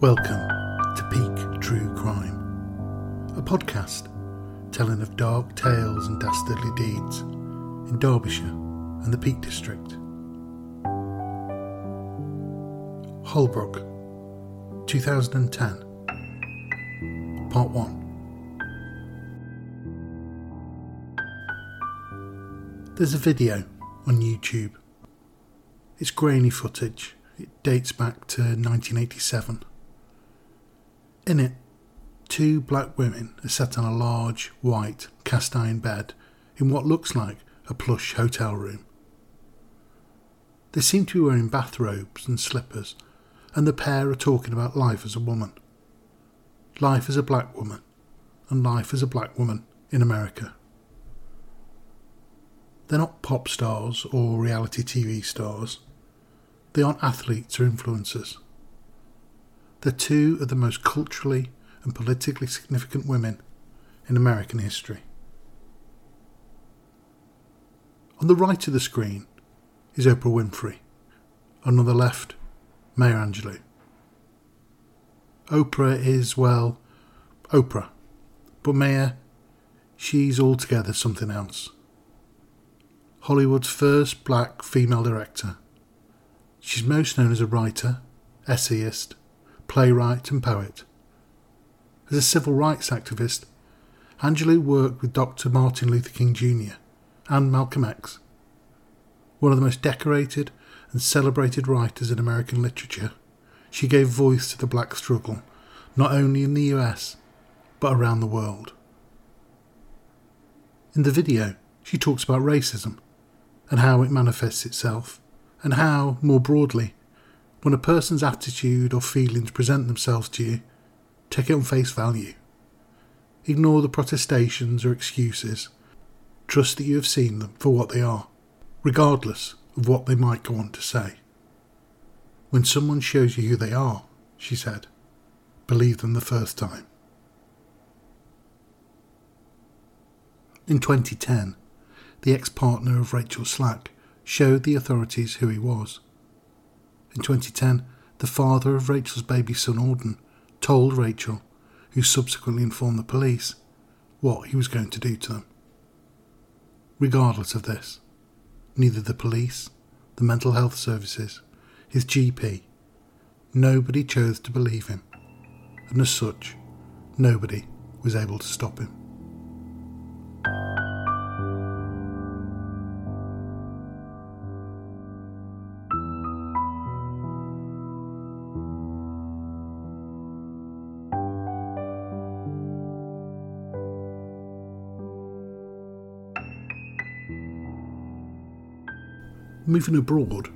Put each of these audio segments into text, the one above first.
Welcome to Peak True Crime, a podcast telling of dark tales and dastardly deeds in Derbyshire and the Peak District. Holbrook, 2010, Part 1. There's a video on YouTube. It's grainy footage. It dates back to 1987. In it, two black women are sat on a large, white, cast iron bed in what looks like a plush hotel room. They seem to be wearing bathrobes and slippers, and the pair are talking about life as a woman. Life as a black woman, and life as a black woman in America. They're not pop stars or reality TV stars. They aren't athletes or influencers. They're two of the most culturally and politically significant women in American history. On the right of the screen is Oprah Winfrey. and On the left, Maya Angelou. Oprah is, well, Oprah. But Maya, she's altogether something else. Hollywood's first black female director. She's most known as a writer, essayist, playwright, and poet. As a civil rights activist, Angelou worked with Dr. Martin Luther King Jr. and Malcolm X. One of the most decorated and celebrated writers in American literature, she gave voice to the black struggle not only in the US but around the world. In the video, she talks about racism and how it manifests itself, and how, more broadly, when a person's attitude or feelings present themselves to you, take it on face value. Ignore the protestations or excuses. Trust that you have seen them for what they are, regardless of what they might go on to say. When someone shows you who they are, she said, believe them the first time. In 2010, the ex partner of Rachael Slack showed the authorities who he was. In 2010, the father of Rachael's baby son Auden told Rachael, who subsequently informed the police, what he was going to do to them. Regardless of this, neither the police, the mental health services, his GP, nobody chose to believe him, and as such, nobody was able to stop him. Moving abroad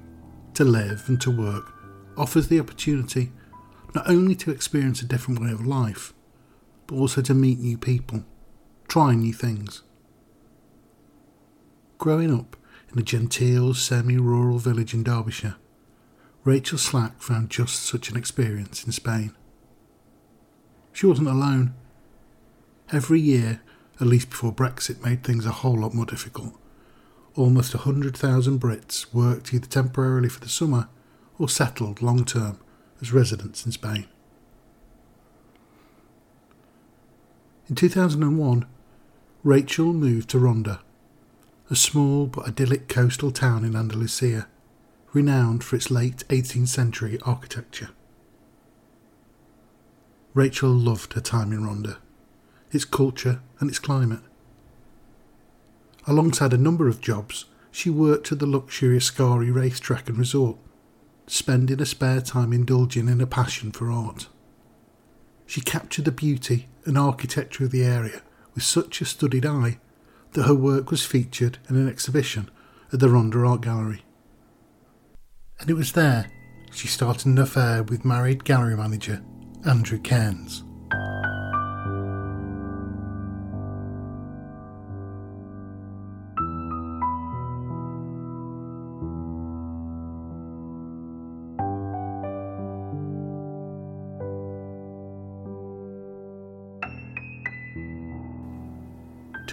to live and to work offers the opportunity not only to experience a different way of life, but also to meet new people, try new things. Growing up in a genteel, semi rural village in Derbyshire, Rachael Slack found just such an experience in Spain. She wasn't alone. Every year, at least before Brexit made things a whole lot more difficult, almost 100,000 Brits worked either temporarily for the summer or settled long term as residents in Spain. In 2001, Rachael moved to Ronda, a small but idyllic coastal town in Andalusia, renowned for its late 18th century architecture. Rachael loved her time in Ronda, its culture and its climate. Alongside a number of jobs, she worked at the luxurious Ascari racetrack and resort, spending her spare time indulging in a passion for art. She captured the beauty and architecture of the area with such a studied eye that her work was featured in an exhibition at the Ronda Art Gallery. And it was there she started an affair with married gallery manager Andrew Cairns.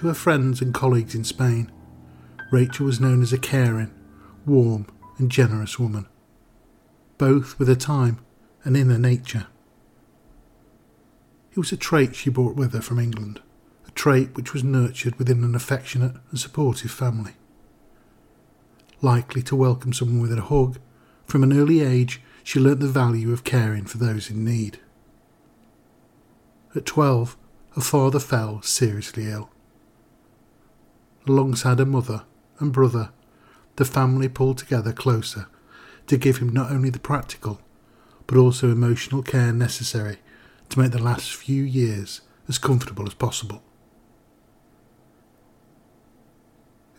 To her friends and colleagues in Spain, Rachael was known as a caring, warm, and generous woman, both with her time and in her nature. It was a trait she brought with her from England, a trait which was nurtured within an affectionate and supportive family. Likely to welcome someone with a hug, from an early age she learnt the value of caring for those in need. At 12, her father fell seriously ill. Alongside her mother and brother, the family pulled together closer to give him not only the practical, but also emotional care necessary to make the last few years as comfortable as possible.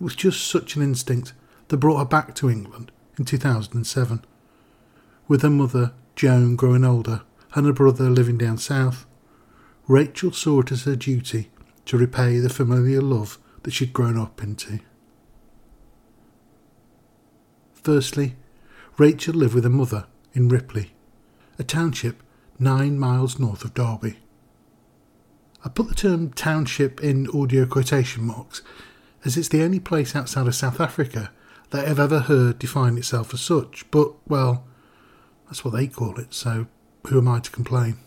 It was just such an instinct that brought her back to England in 2007. With her mother, Joan, growing older, and her brother living down south, Rachael saw it as her duty to repay the familiar love that she'd grown up into. Firstly, Rachael lived with her mother in Ripley, a township nine miles north of Derby. I put the term township in audio quotation marks as it's the only place outside of South Africa that I've ever heard define itself as such, but, well, that's what they call it, so who am I to complain?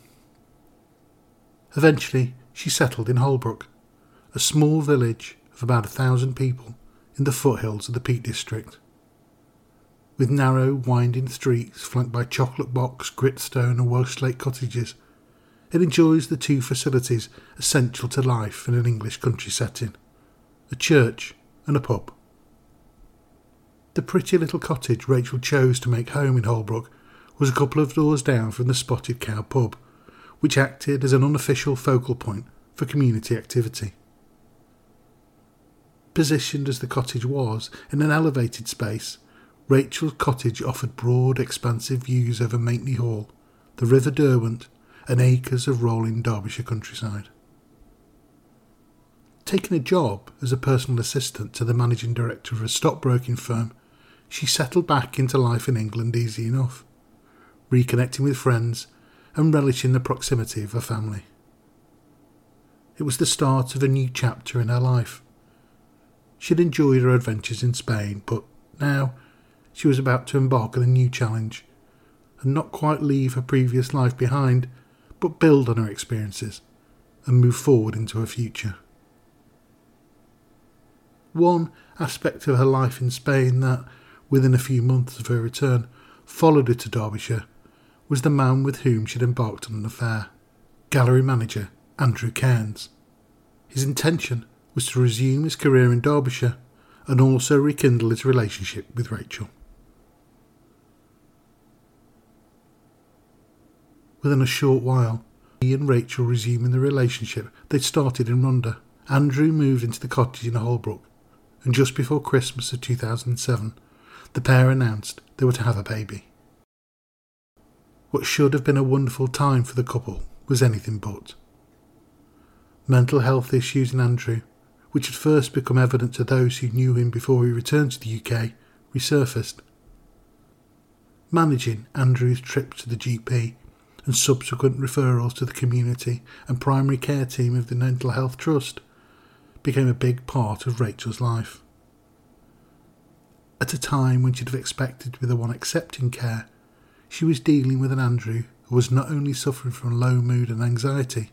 Eventually, she settled in Holbrook, a small village of about a thousand people in the foothills of the Peak District with narrow, winding streets flanked by chocolate box, gritstone, and Welsh slate cottages. It enjoys the two facilities essential to life in an English country setting a church and a pub. The pretty little cottage Rachael chose to make home in Holbrook was a couple of doors down from the Spotted Cow pub, which acted as an unofficial focal point for community activity. Positioned as the cottage was in an elevated space, Rachael's cottage offered broad, expansive views over Makeney Hall, the River Derwent, and acres of rolling Derbyshire countryside. Taking a job as a personal assistant to the managing director of a stockbroking firm, she settled back into life in England easy enough, reconnecting with friends and relishing the proximity of her family. It was the start of a new chapter in her life. She had enjoyed her adventures in Spain, but now she was about to embark on a new challenge and not quite leave her previous life behind, but build on her experiences and move forward into her future. One aspect of her life in Spain that, within a few months of her return, followed her to Derbyshire was the man with whom she had embarked on an affair, gallery manager Andrew Cairns. His intention was to resume his career in Derbyshire and also rekindle his relationship with Rachael. Within a short while, he and Rachael resuming the relationship they'd started in Ronda. Andrew moved into the cottage in Holbrook, and just before Christmas of 2007, the pair announced they were to have a baby. What should have been a wonderful time for the couple was anything but. Mental health issues in Andrew, which had first become evident to those who knew him before he returned to the UK, resurfaced. Managing Andrew's trip to the GP and subsequent referrals to the community and primary care team of the Mental Health Trust became a big part of Rachael's life. At a time when she'd have expected to be the one accepting care, she was dealing with an Andrew who was not only suffering from low mood and anxiety,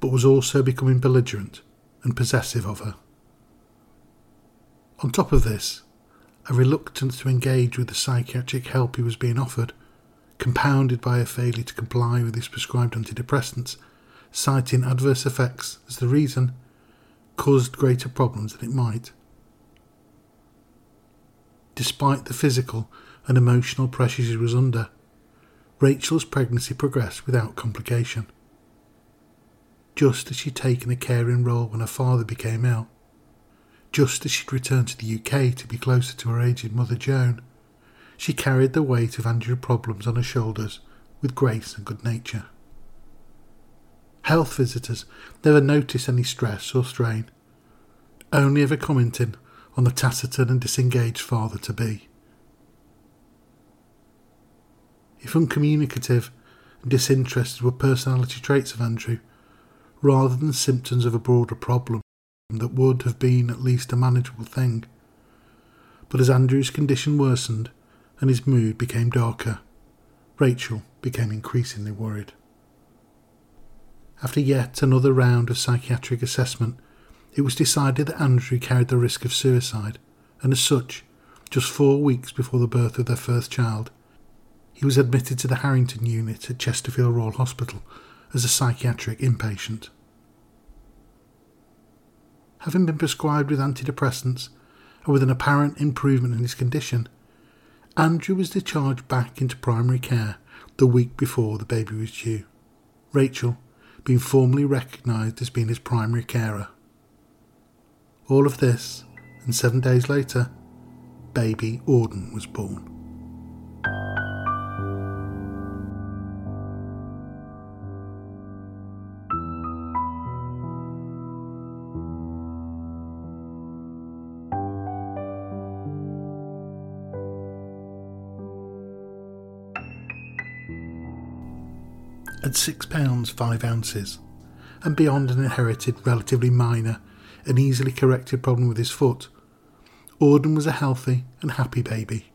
but was also becoming belligerent and possessive of her. On top of this, a reluctance to engage with the psychiatric help he was being offered compounded by a failure to comply with his prescribed antidepressants, citing adverse effects as the reason, caused greater problems than it might. Despite the physical and emotional pressures he was under, Rachael's pregnancy progressed without complication. Just as she'd taken a caring role when her father became ill, just as she'd returned to the UK to be closer to her aged mother Joan, she carried the weight of Andrew's problems on her shoulders with grace and good nature. Health visitors never noticed any stress or strain, only ever commenting on the taciturn and disengaged father to be. If uncommunicative and disinterested were personality traits of Andrew, rather than symptoms of a broader problem that would have been at least a manageable thing. But as Andrew's condition worsened, and his mood became darker. Rachael became increasingly worried. After yet another round of psychiatric assessment, it was decided that Andrew carried the risk of suicide, and as such, just four weeks before the birth of their first child, he was admitted to the Hartington unit at Chesterfield Royal Hospital as a psychiatric inpatient. Having been prescribed with antidepressants and with an apparent improvement in his condition, Andrew was discharged back into primary care the week before the baby was due, Rachael being formally recognised as being his primary carer. All of this, and seven days later, baby Auden was born. At six pounds five ounces, and beyond an inherited, relatively minor, and easily corrected problem with his foot, Auden was a healthy and happy baby.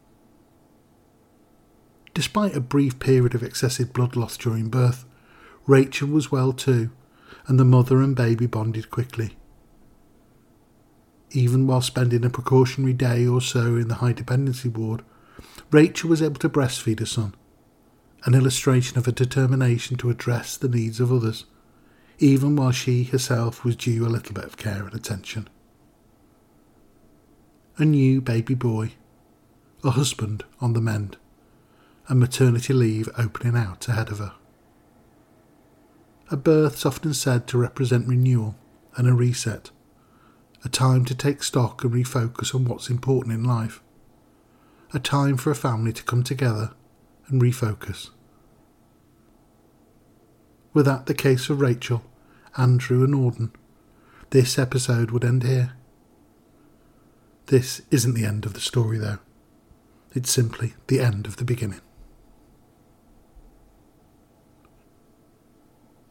Despite a brief period of excessive blood loss during birth, Rachael was well too, and the mother and baby bonded quickly. Even while spending a precautionary day or so in the high dependency ward, Rachael was able to breastfeed her son an illustration of a determination to address the needs of others, even while she herself was due a little bit of care and attention. A new baby boy, a husband on the mend, and maternity leave opening out ahead of her. A birth's often said to represent renewal and a reset, a time to take stock and refocus on what's important in life, a time for a family to come together and refocus. Were that the case for Rachael, Andrew, and Auden, this episode would end here. This isn't the end of the story, though. It's simply the end of the beginning.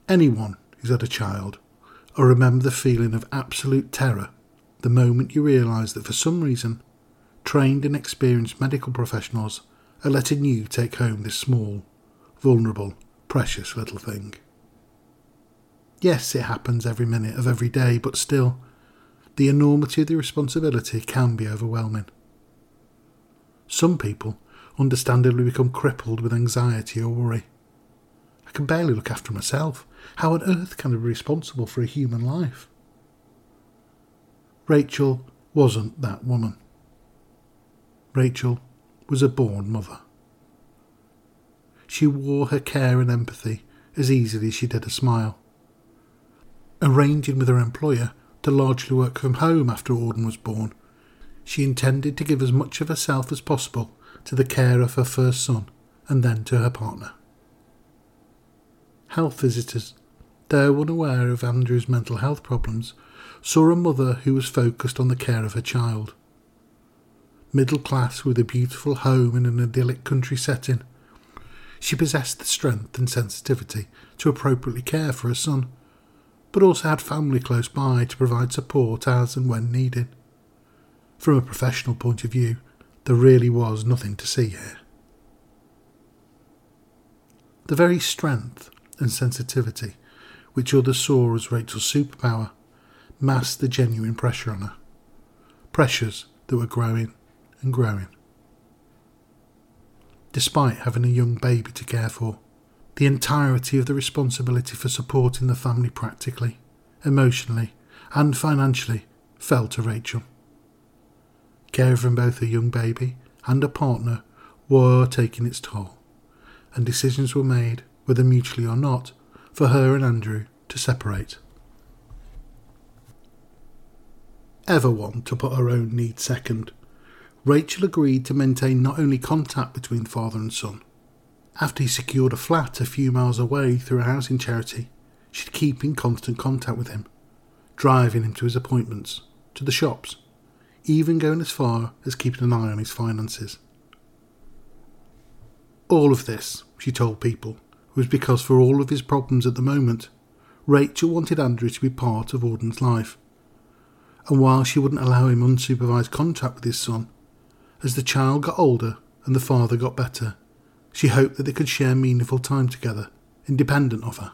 Anyone who's had a child will remember the feeling of absolute terror the moment you realise that for some reason, trained and experienced medical professionals are letting you take home this small, vulnerable, precious little thing. Yes, it happens every minute of every day, but still, the enormity of the responsibility can be overwhelming. Some people understandably become crippled with anxiety or worry. I can barely look after myself. How on earth can I be responsible for a human life? Rachael wasn't that woman. Rachael was a born mother. She wore her care and empathy as easily as she did a smile arranging with her employer to largely work from home after Auden was born. She intended to give as much of herself as possible to the care of her first son and then to her partner. Health visitors, though unaware of Andrew's mental health problems, saw a mother who was focused on the care of her child. Middle class with a beautiful home in an idyllic country setting, she possessed the strength and sensitivity to appropriately care for her son but also had family close by to provide support as and when needed. From a professional point of view, there really was nothing to see here. The very strength and sensitivity which others saw as Rachael's superpower masked the genuine pressure on her. Pressures that were growing and growing. Despite having a young baby to care for, the entirety of the responsibility for supporting the family practically, emotionally, and financially fell to Rachael. Care from both a young baby and a partner were taking its toll, and decisions were made, whether mutually or not, for her and Andrew to separate. Ever one to put her own needs second, Rachael agreed to maintain not only contact between father and son, after he secured a flat a few miles away through a housing charity, she'd keep in constant contact with him, driving him to his appointments, to the shops, even going as far as keeping an eye on his finances. All of this, she told people, was because for all of his problems at the moment, Rachael wanted Andrew to be part of Auden's life. And while she wouldn't allow him unsupervised contact with his son, as the child got older and the father got better, she hoped that they could share meaningful time together, independent of her.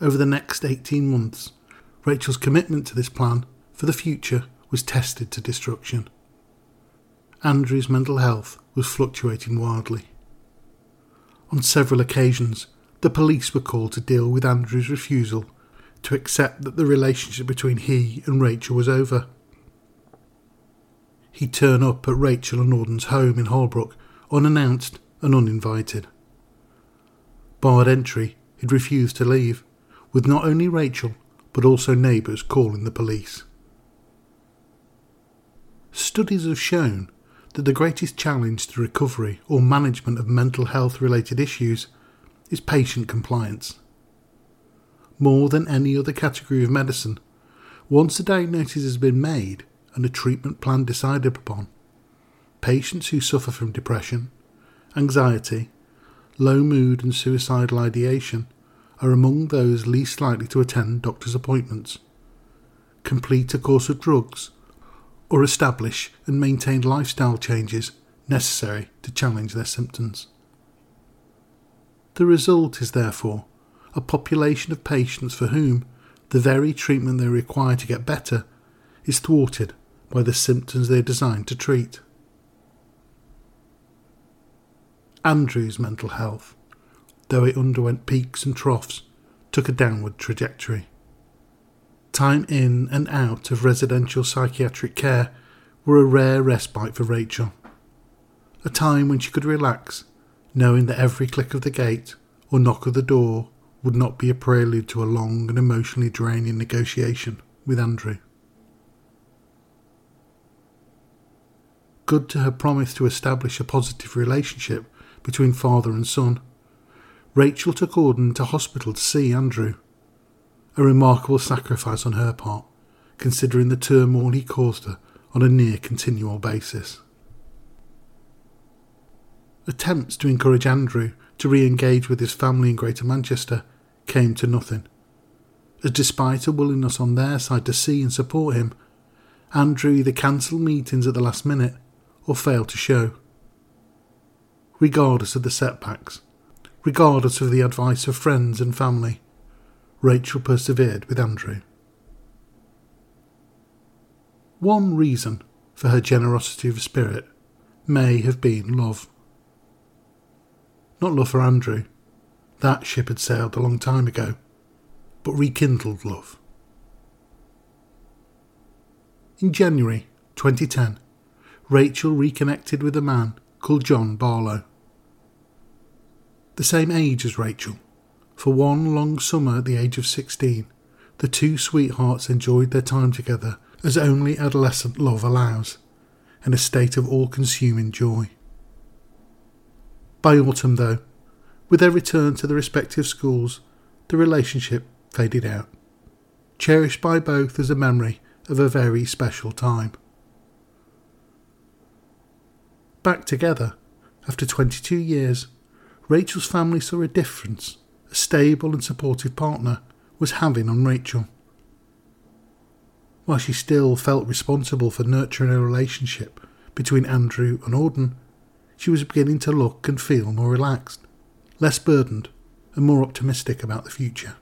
over the next 18 months, Rachael's commitment to this plan for the future was tested to destruction. Andrew's mental health was fluctuating wildly. On several occasions, the police were called to deal with Andrew's refusal to accept that the relationship between he and Rachael was over. He'd turn up at Rachael and Auden home in Holbrook unannounced and uninvited. Barred entry, he'd refused to leave, with not only Rachael but also neighbours calling the police. Studies have shown that the greatest challenge to recovery or management of mental health related issues is patient compliance. More than any other category of medicine, once a diagnosis has been made and a treatment plan decided upon, patients who suffer from depression, anxiety, low mood, and suicidal ideation are among those least likely to attend doctor's appointments, complete a course of drugs, or establish and maintain lifestyle changes necessary to challenge their symptoms. The result is therefore a population of patients for whom the very treatment they require to get better is thwarted by the symptoms they are designed to treat. Andrew's mental health, though it underwent peaks and troughs, took a downward trajectory. Time in and out of residential psychiatric care were a rare respite for Rachael. A time when she could relax, knowing that every click of the gate or knock of the door would not be a prelude to a long and emotionally draining negotiation with Andrew. Good to her promise to establish a positive relationship between father and son, Rachael took Auden to hospital to see Andrew. A remarkable sacrifice on her part, considering the turmoil he caused her on a near continual basis. Attempts to encourage Andrew to re engage with his family in Greater Manchester came to nothing, as despite a willingness on their side to see and support him, Andrew either cancelled meetings at the last minute or fail to show regardless of the setbacks, regardless of the advice of friends and family. Rachael persevered with Andrew. One reason for her generosity of spirit may have been love. Not love for Andrew, that ship had sailed a long time ago, but rekindled love. In January 2010, Rachael reconnected with a man called John Barlow the same age as Rachael. For one long summer at the age of 16, the two sweethearts enjoyed their time together as only adolescent love allows, in a state of all consuming joy. By autumn, though, with their return to the respective schools, the relationship faded out, cherished by both as a memory of a very special time. Back together, after 22 years, Rachael's family saw a difference a stable and supportive partner was having on Rachael. While she still felt responsible for nurturing a relationship between Andrew and Auden, she was beginning to look and feel more relaxed, less burdened, and more optimistic about the future.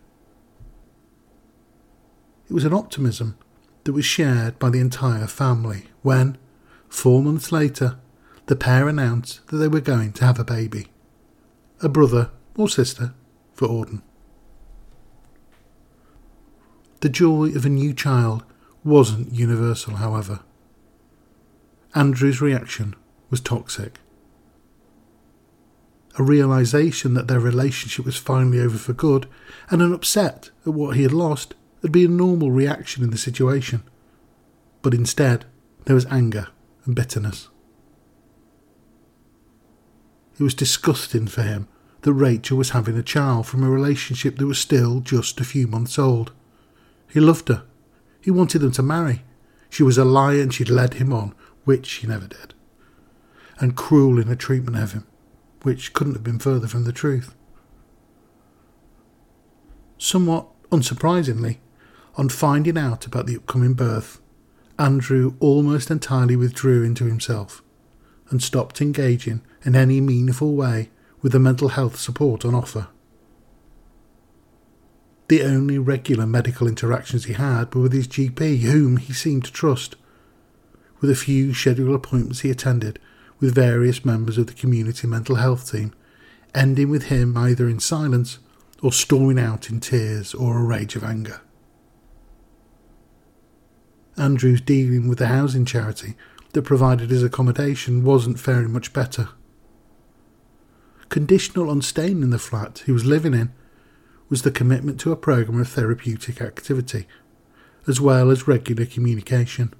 It was an optimism that was shared by the entire family when, four months later, the pair announced that they were going to have a baby a brother or sister for Auden. The joy of a new child wasn't universal, however. Andrew's reaction was toxic. A realization that their relationship was finally over for good and an upset at what he had lost would be a normal reaction in the situation. But instead, there was anger and bitterness. It was disgusting for him that Rachael was having a child from a relationship that was still just a few months old. He loved her. He wanted them to marry. She was a liar and she'd led him on, which she never did. And cruel in her treatment of him, which couldn't have been further from the truth. Somewhat unsurprisingly, on finding out about the upcoming birth, Andrew almost entirely withdrew into himself and stopped engaging in any meaningful way with the mental health support on offer. The only regular medical interactions he had were with his GP, whom he seemed to trust. With a few scheduled appointments he attended with various members of the community mental health team, ending with him either in silence or storming out in tears or a rage of anger. Andrew's dealing with the housing charity that provided his accommodation wasn't faring much better. Conditional on staying in the flat he was living in was the commitment to a program of therapeutic activity, as well as regular communication.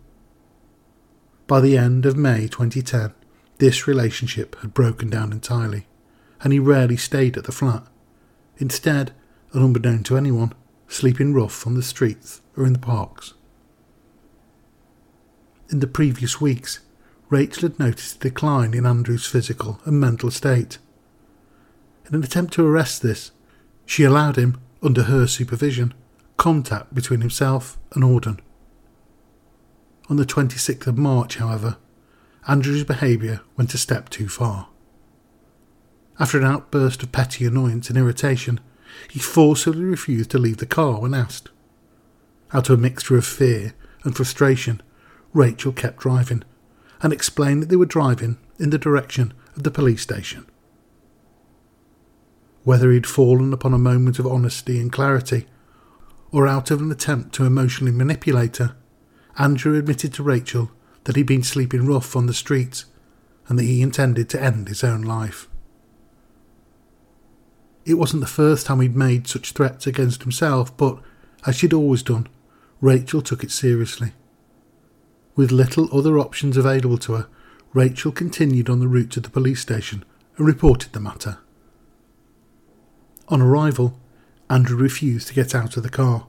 By the end of May 2010, this relationship had broken down entirely, and he rarely stayed at the flat. Instead, unbeknown to anyone, sleeping rough on the streets or in the parks. In the previous weeks, Rachael had noticed a decline in Andrew's physical and mental state. In an attempt to arrest this, she allowed him, under her supervision, contact between himself and Auden. On the 26th of March, however, Andrew's behaviour went a step too far. After an outburst of petty annoyance and irritation, he forcibly refused to leave the car when asked. Out of a mixture of fear and frustration, Rachael kept driving and explained that they were driving in the direction of the police station. Whether he'd fallen upon a moment of honesty and clarity, or out of an attempt to emotionally manipulate her, Andrew admitted to Rachael that he'd been sleeping rough on the streets and that he intended to end his own life. It wasn't the first time he'd made such threats against himself, but, as she'd always done, Rachael took it seriously. With little other options available to her, Rachael continued on the route to the police station and reported the matter. On arrival, Andrew refused to get out of the car,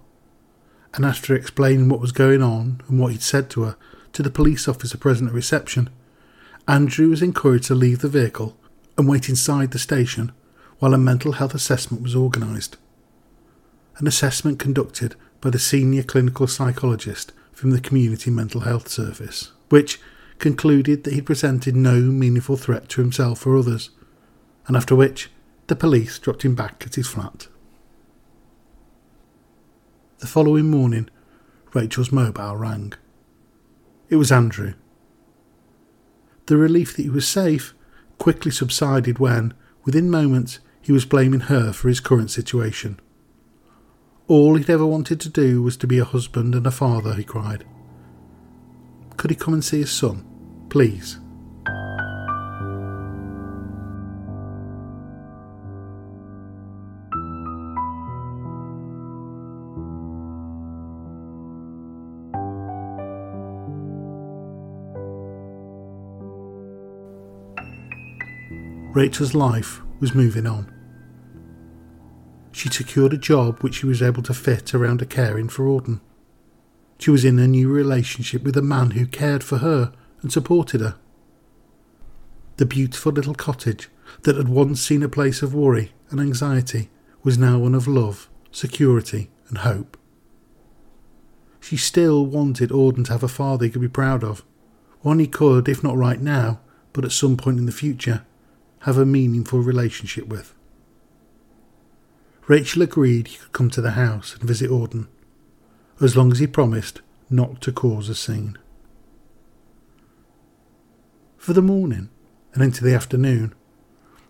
and after explaining what was going on and what he'd said to her to the police officer present at reception, Andrew was encouraged to leave the vehicle and wait inside the station while a mental health assessment was organised. An assessment conducted by the senior clinical psychologist from the Community Mental Health Service, which concluded that he presented no meaningful threat to himself or others, and after which the police dropped him back at his flat. The following morning, Rachael's mobile rang. It was Andrew. The relief that he was safe quickly subsided when, within moments, he was blaming her for his current situation. All he'd ever wanted to do was to be a husband and a father, he cried. Could he come and see his son, please? Rachael's life was moving on she secured a job which she was able to fit around her caring for Auden. She was in a new relationship with a man who cared for her and supported her. The beautiful little cottage that had once seen a place of worry and anxiety was now one of love, security, and hope. She still wanted Auden to have a father he could be proud of, one he could, if not right now, but at some point in the future, have a meaningful relationship with. Rachael agreed he could come to the house and visit Auden, as long as he promised not to cause a scene. For the morning and into the afternoon,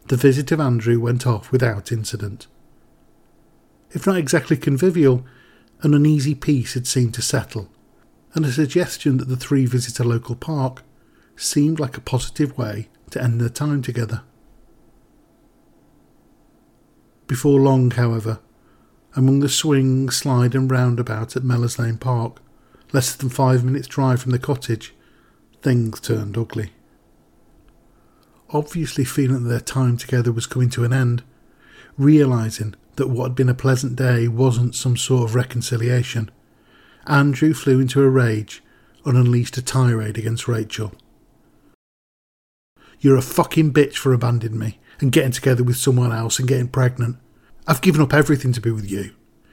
the visit of Andrew went off without incident. If not exactly convivial, an uneasy peace had seemed to settle, and a suggestion that the three visit a local park seemed like a positive way to end their time together. Before long, however, among the swing, slide, and roundabout at Mellors Lane Park, less than five minutes' drive from the cottage, things turned ugly. Obviously, feeling that their time together was coming to an end, realizing that what had been a pleasant day wasn't some sort of reconciliation, Andrew flew into a rage and unleashed a tirade against Rachael. You're a fucking bitch for abandoning me and getting together with someone else and getting pregnant. I've given up everything to be with you.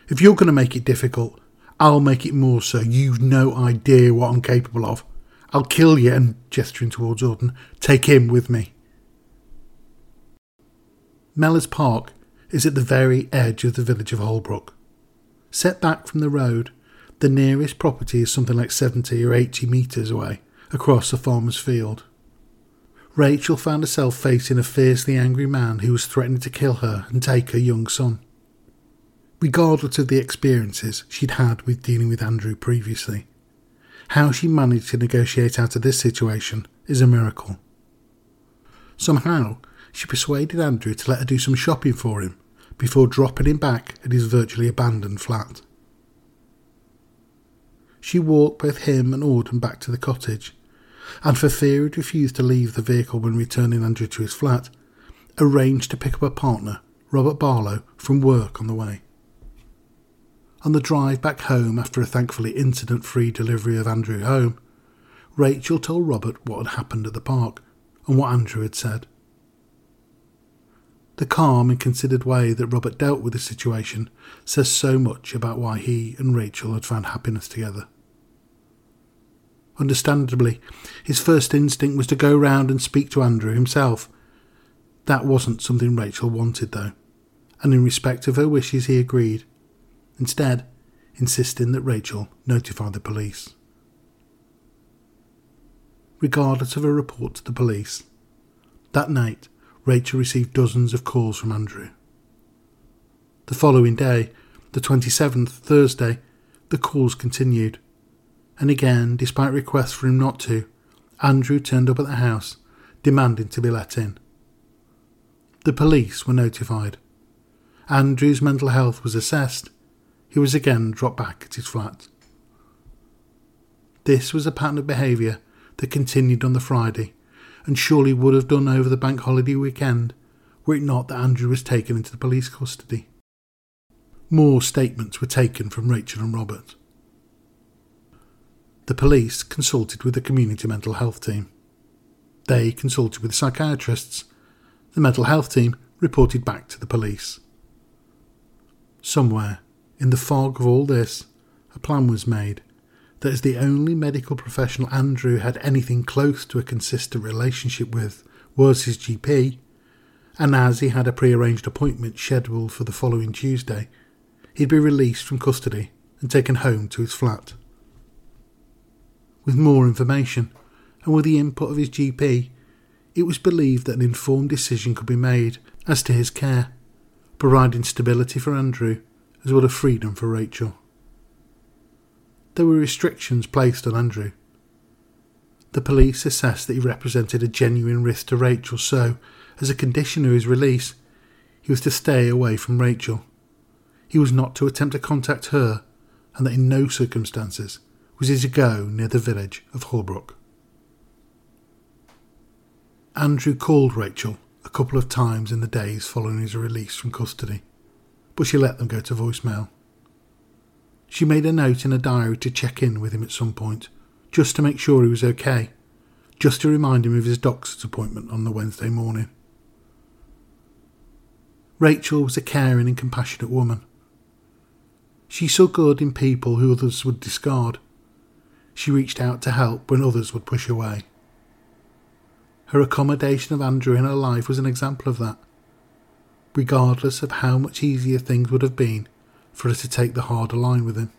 If you're going to make it difficult, I'll make it more so. You've no idea what I'm capable of. I'll kill you, and gesturing towards Auden, take him with me. Mellors Park is at the very edge of the village of Holbrook. Set back from the road, the nearest property is something like 70 or 80 metres away, across a farmer's field. Rachael found herself facing a fiercely angry man who was threatening to kill her and take her young son. Regardless of the experiences she'd had with dealing with Andrew previously, how she managed to negotiate out of this situation is a miracle. Somehow, she persuaded Andrew to let her do some shopping for him before dropping him back at his virtually abandoned flat. She walked both him and Auden back to the cottage, and for fear he'd refuse to leave the vehicle when returning Andrew to his flat, arranged to pick up a partner, Robert Barlow, from work on the way. On the drive back home after a thankfully incident free delivery of Andrew home, Rachael told Robert what had happened at the park and what Andrew had said. The calm and considered way that Robert dealt with the situation says so much about why he and Rachael had found happiness together. Understandably, his first instinct was to go round and speak to Andrew himself. That wasn't something Rachael wanted, though, and in respect of her wishes, he agreed, instead, insisting that Rachael notify the police. Regardless of her report to the police, that night Rachael received dozens of calls from Andrew. The following day, the 27th, Thursday, the calls continued. And again, despite requests for him not to, Andrew turned up at the house, demanding to be let in. The police were notified. Andrew's mental health was assessed. He was again dropped back at his flat. This was a pattern of behaviour that continued on the Friday and surely would have done over the bank holiday weekend were it not that Andrew was taken into the police custody. More statements were taken from Rachael and Robert. The police consulted with the community mental health team. They consulted with psychiatrists. The mental health team reported back to the police. Somewhere, in the fog of all this, a plan was made that as the only medical professional Andrew had anything close to a consistent relationship with was his GP, and as he had a prearranged appointment scheduled for the following Tuesday, he'd be released from custody and taken home to his flat. With more information, and with the input of his GP, it was believed that an informed decision could be made as to his care, providing stability for Andrew as well as freedom for Rachael there were restrictions placed on Andrew. The police assessed that he represented a genuine risk to Rachael, so, as a condition of his release, he was to stay away from Rachael. He was not to attempt to contact her, and that in no circumstances was he to go near the village of Holbrook. Andrew called Rachael a couple of times in the days following his release from custody, but she let them go to voicemail. She made a note in a diary to check in with him at some point, just to make sure he was okay, just to remind him of his doctor's appointment on the Wednesday morning. Rachael was a caring and compassionate woman. She saw good in people who others would discard. She reached out to help when others would push away. Her accommodation of Andrew in her life was an example of that. Regardless of how much easier things would have been for her to take the harder line with him.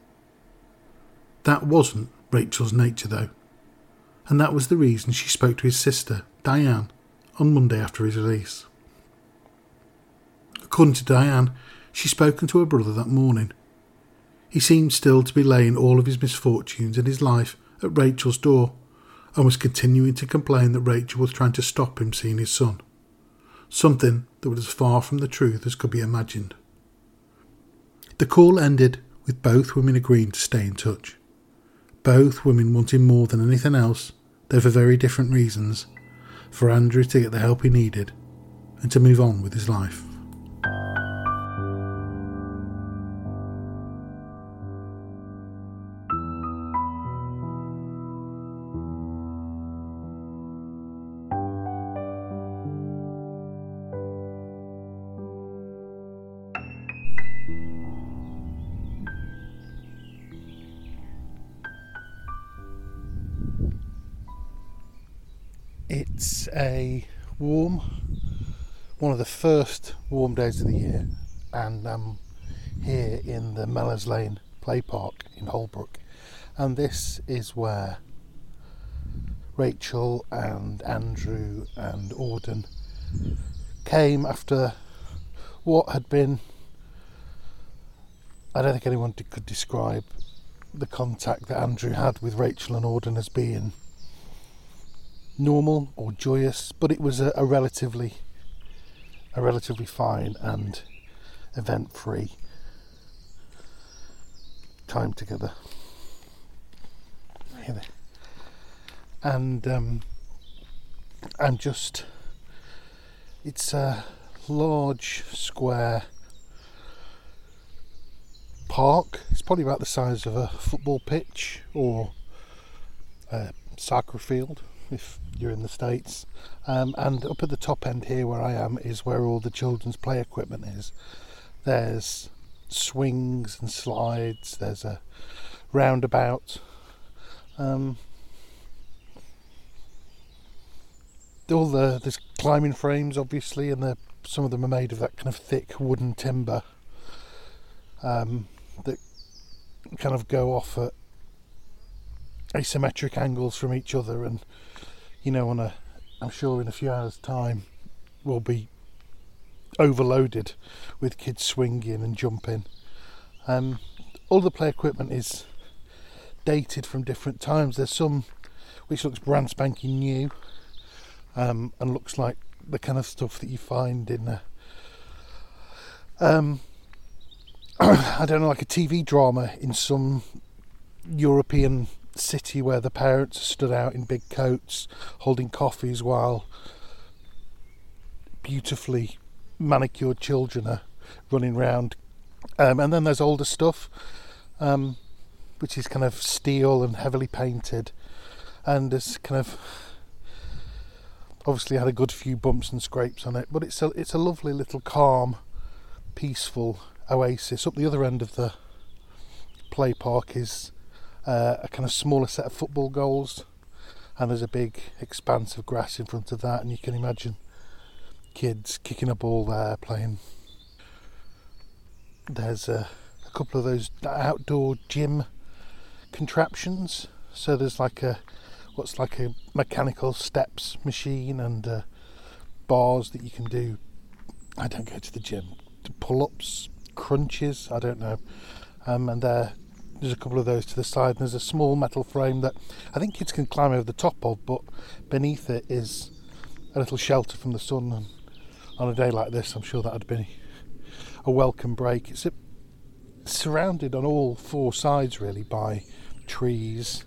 That wasn't Rachael's nature, though, and that was the reason she spoke to his sister, Diane, on Monday after his release. According to Diane, she'd spoken to her brother that morning. He seemed still to be laying all of his misfortunes in his life at Rachael's door and was continuing to complain that Rachael was trying to stop him seeing his son. Something that was as far from the truth as could be imagined. The call ended with both women agreeing to stay in touch. Both women wanting more than anything else, though for very different reasons, for Andrew to get the help he needed and to move on with his life. It's a warm, one of the first warm days of the year, and here in the Mellors Lane Play Park in Holbrook, and this is where Rachael and Andrew and Auden came after what had been. I don't think anyone could describe the contact that Andrew had with Rachael and Auden as being normal or joyous, but it was a, a relatively a relatively fine and event free time together. And um, and just it's a large square park. It's probably about the size of a football pitch or a soccer field if you're in the States. Um, and up at the top end here, where I am, is where all the children's play equipment is. There's swings and slides, there's a roundabout. Um, all the there's climbing frames obviously and some of them are made of that kind of thick wooden timber um, that kind of go off at asymmetric angles from each other and you know, on a, I'm sure in a few hours' time, we'll be overloaded with kids swinging and jumping. Um, all the play equipment is dated from different times. There's some which looks brand spanking new um, and looks like the kind of stuff that you find in a, um, I don't know, like a TV drama in some European city where the parents stood out in big coats holding coffees while beautifully manicured children are running around. Um, and then there's older stuff, um, which is kind of steel and heavily painted, and it's kind of obviously had a good few bumps and scrapes on it. But it's a it's a lovely little calm, peaceful oasis. Up the other end of the play park is uh, a kind of smaller set of football goals, and there's a big expanse of grass in front of that, and you can imagine kids kicking a ball there, playing. There's a, a couple of those outdoor gym contraptions. So there's like a what's like a mechanical steps machine and uh, bars that you can do. I don't go to the gym. Pull ups, crunches. I don't know. Um, and they're there's a couple of those to the side, and there's a small metal frame that I think kids can climb over the top of, but beneath it is a little shelter from the sun. And on a day like this, I'm sure that would be a welcome break. It's a, surrounded on all four sides really by trees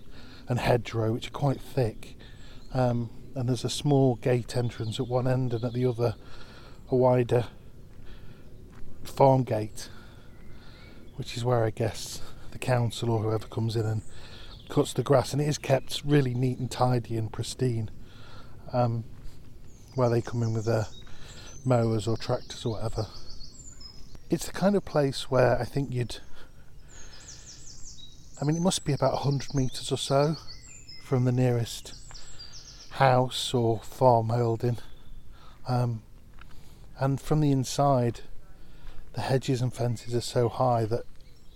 and hedgerow, which are quite thick. Um, and there's a small gate entrance at one end, and at the other, a wider farm gate, which is where I guess the council or whoever comes in and cuts the grass, and it is kept really neat and tidy and pristine. Um, where they come in with their mowers or tractors or whatever. It's the kind of place where I think you'd. I mean, it must be about 100 metres or so from the nearest house or farm holding. Um, and from the inside, the hedges and fences are so high that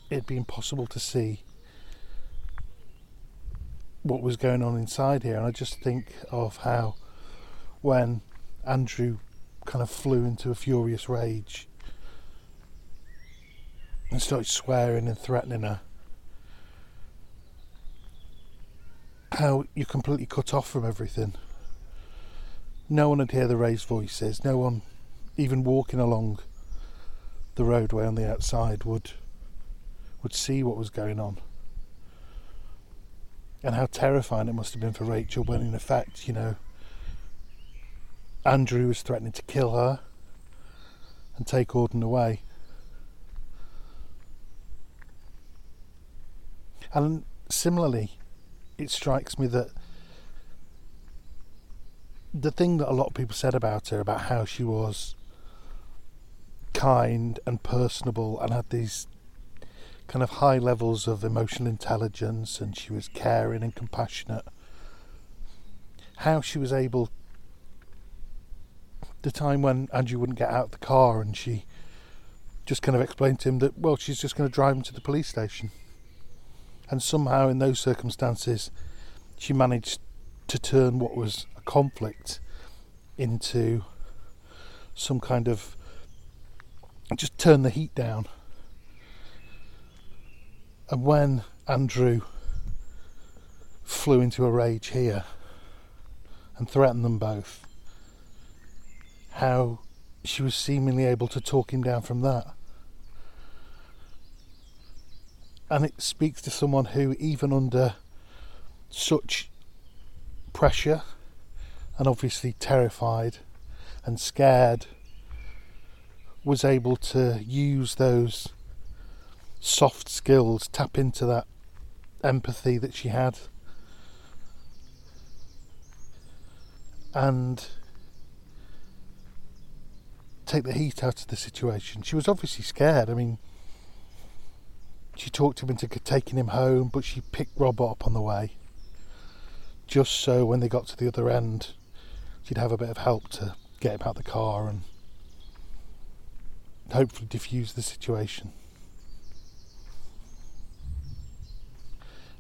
it'd be impossible to see what was going on inside here. And I just think of how when Andrew kind of flew into a furious rage and started swearing and threatening her, how you're completely cut off from everything. No one would hear the raised voices, no one, even walking along the roadway on the outside, would would see what was going on. And how terrifying it must have been for Rachael when, in effect, you know, Andrew was threatening to kill her and take Auden away. And similarly, it strikes me that the thing that a lot of people said about her, about how she was kind and personable and had these kind of high levels of emotional intelligence and she was caring and compassionate. How she was able, the time when Andrew wouldn't get out of the car and she just kind of explained to him that, well, she's just going to drive him to the police station. And somehow, in those circumstances, she managed to turn what was a conflict into some kind of just turn the heat down. And when Andrew flew into a rage here and threatened them both, how she was seemingly able to talk him down from that. And it speaks to someone who, even under such pressure and obviously terrified and scared, was able to use those soft skills, tap into that empathy that she had. And take the heat out of the situation. She was obviously scared. I mean, she talked him into taking him home, but she picked Robert up on the way, just so when they got to the other end, she'd have a bit of help to get him out the car and hopefully diffuse the situation.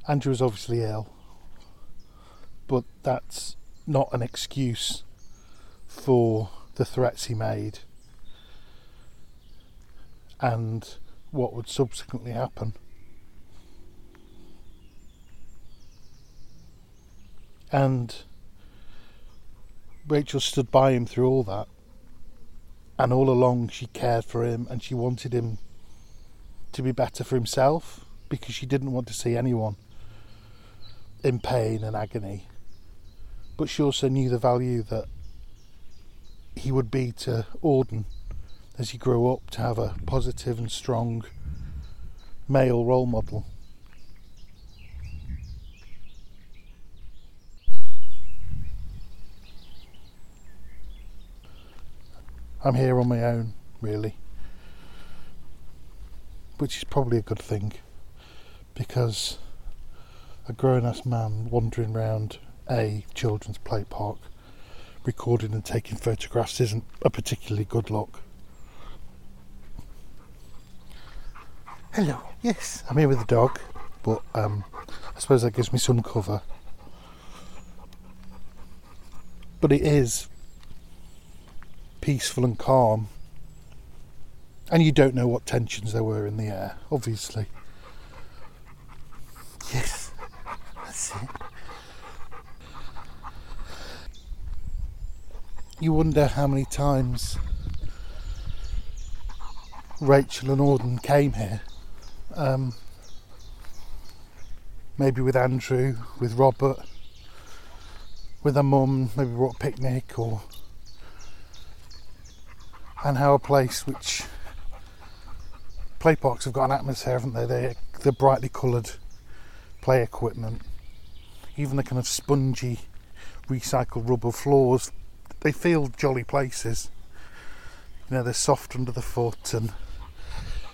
Andrew was obviously ill, but that's not an excuse for the threats he made and what would subsequently happen. And Rachael stood by him through all that and all along she cared for him and she wanted him to be better for himself because she didn't want to see anyone in pain and agony. But she also knew the value that he would be to Auden as he grew up to have a positive and strong male role model. I'm here on my own, really. Which is probably a good thing because a grown ass man wandering around a children's play park recording and taking photographs isn't a particularly good look. Hello, yes, I'm here with the dog, but um, I suppose that gives me some cover. But it is peaceful and calm. And you don't know what tensions there were in the air, obviously. Yes, You wonder how many times Rachael and Auden came here. Um, maybe with Andrew, with Robert, with her mum, maybe brought a picnic or and how a place which play parks have got an atmosphere, haven't they? They they're brightly coloured play equipment, even the kind of spongy recycled rubber floors. They feel jolly places. You know, they're soft under the foot, and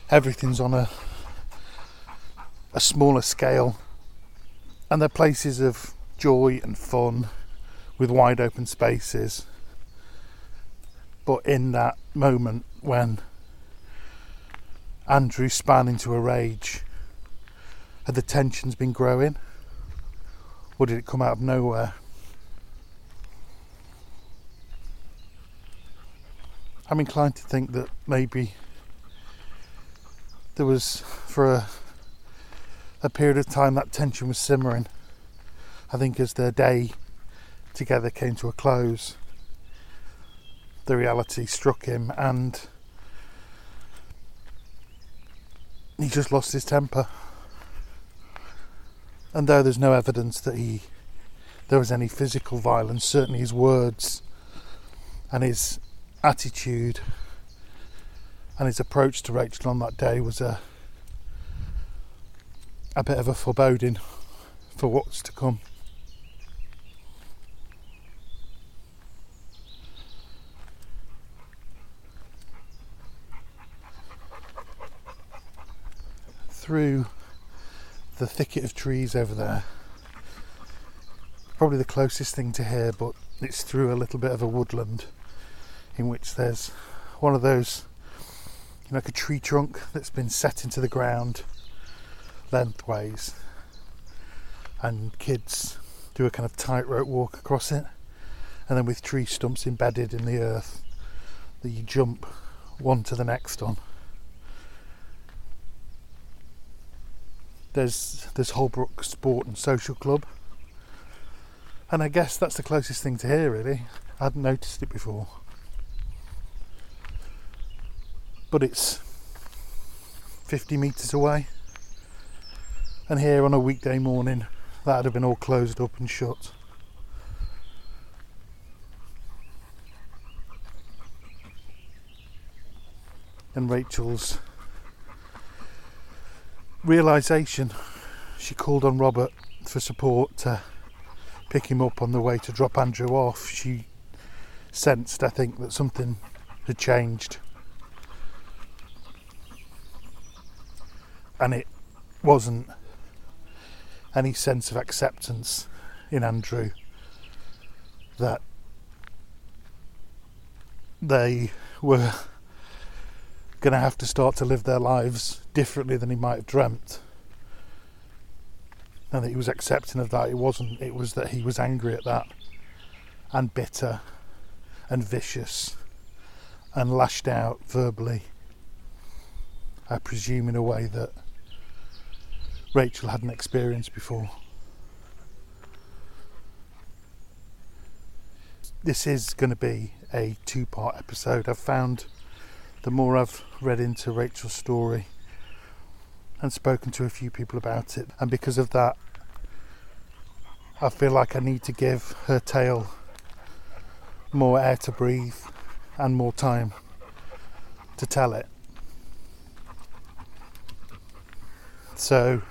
everything's on a a smaller scale, and they're places of joy and fun with wide open spaces but in that moment when Andrew span into a rage, had the tensions been growing? Or did it come out of nowhere? I'm inclined to think that maybe there was, for a, a period of time, that tension was simmering. I think as their day together came to a close, the reality struck him and he just lost his temper. And though there's no evidence that he there was any physical violence, certainly his words and his attitude and his approach to Rachael on that day was a a bit of a foreboding for what's to come. through the thicket of trees over there. Probably the closest thing to here, but it's through a little bit of a woodland in which there's one of those know, like a tree trunk that's been set into the ground lengthways, and kids do a kind of tightrope walk across it, and then with tree stumps embedded in the earth that you jump one to the next on. There's there's Holbrook Sport and Social Club, and I guess that's the closest thing to here. Really, I hadn't noticed it before, but it's 50 metres away, and here on a weekday morning, that'd have been all closed up and shut. And Rachael's realization she called on Robert for support to pick him up on the way to drop Andrew off. She sensed, I think, that something had changed. And it wasn't any sense of acceptance in Andrew that they were going to have to start to live their lives differently than he might have dreamt. And that he was accepting of that. It wasn't, it was that he was angry at that and bitter and vicious and lashed out verbally. I presume in a way that Rachael hadn't experienced before. This is going to be a two part episode. I've found the more I've read into Rachael's story and spoken to a few people about it, and because of that, I feel like I need to give her tale more air to breathe and more time to tell it. So,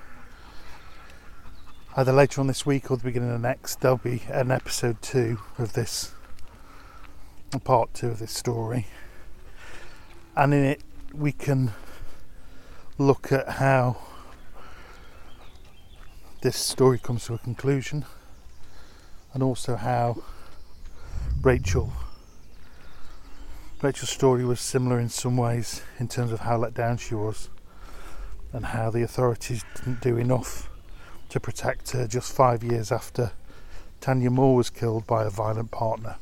either later on this week or the beginning of next, there'll be an episode two of this, a part two of this story and in it we can look at how this story comes to a conclusion and also how Rachael Rachael's story was similar in some ways in terms of how let down she was and how the authorities didn't do enough to protect her just five years after Tania Moore was killed by a violent partner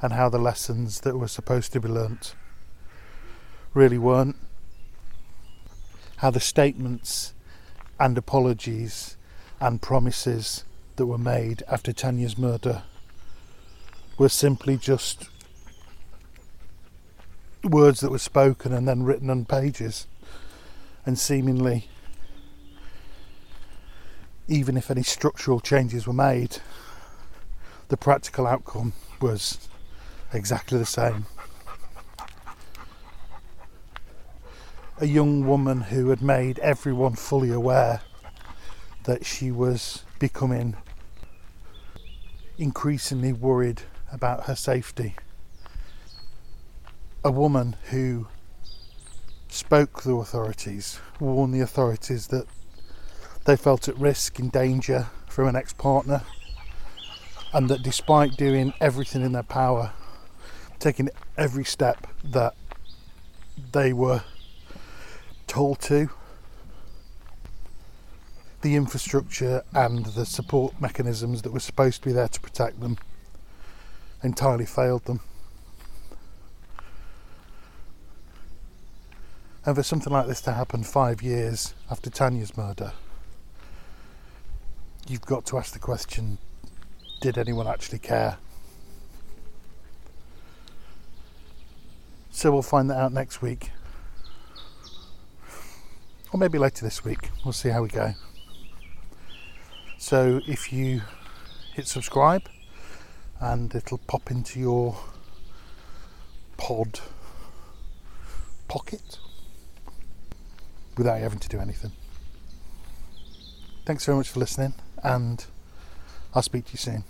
and how the lessons that were supposed to be learnt really weren't. How the statements and apologies and promises that were made after Tania's murder were simply just words that were spoken and then written on pages, and seemingly, even if any structural changes were made, the practical outcome was exactly the same. A young woman who had made everyone fully aware that she was becoming increasingly worried about her safety. A woman who spoke to the authorities, warned the authorities that they felt at risk, in danger from an ex partner, and that despite doing everything in their power, taking every step that they were told to. The infrastructure and the support mechanisms that were supposed to be there to protect them entirely failed them. And for something like this to happen five years after Tania's murder, you've got to ask the question did anyone actually care? So we'll find that out next week or maybe later this week. We'll see how we go. So if you hit subscribe and it'll pop into your pod pocket without you having to do anything. Thanks very much for listening and I'll speak to you soon.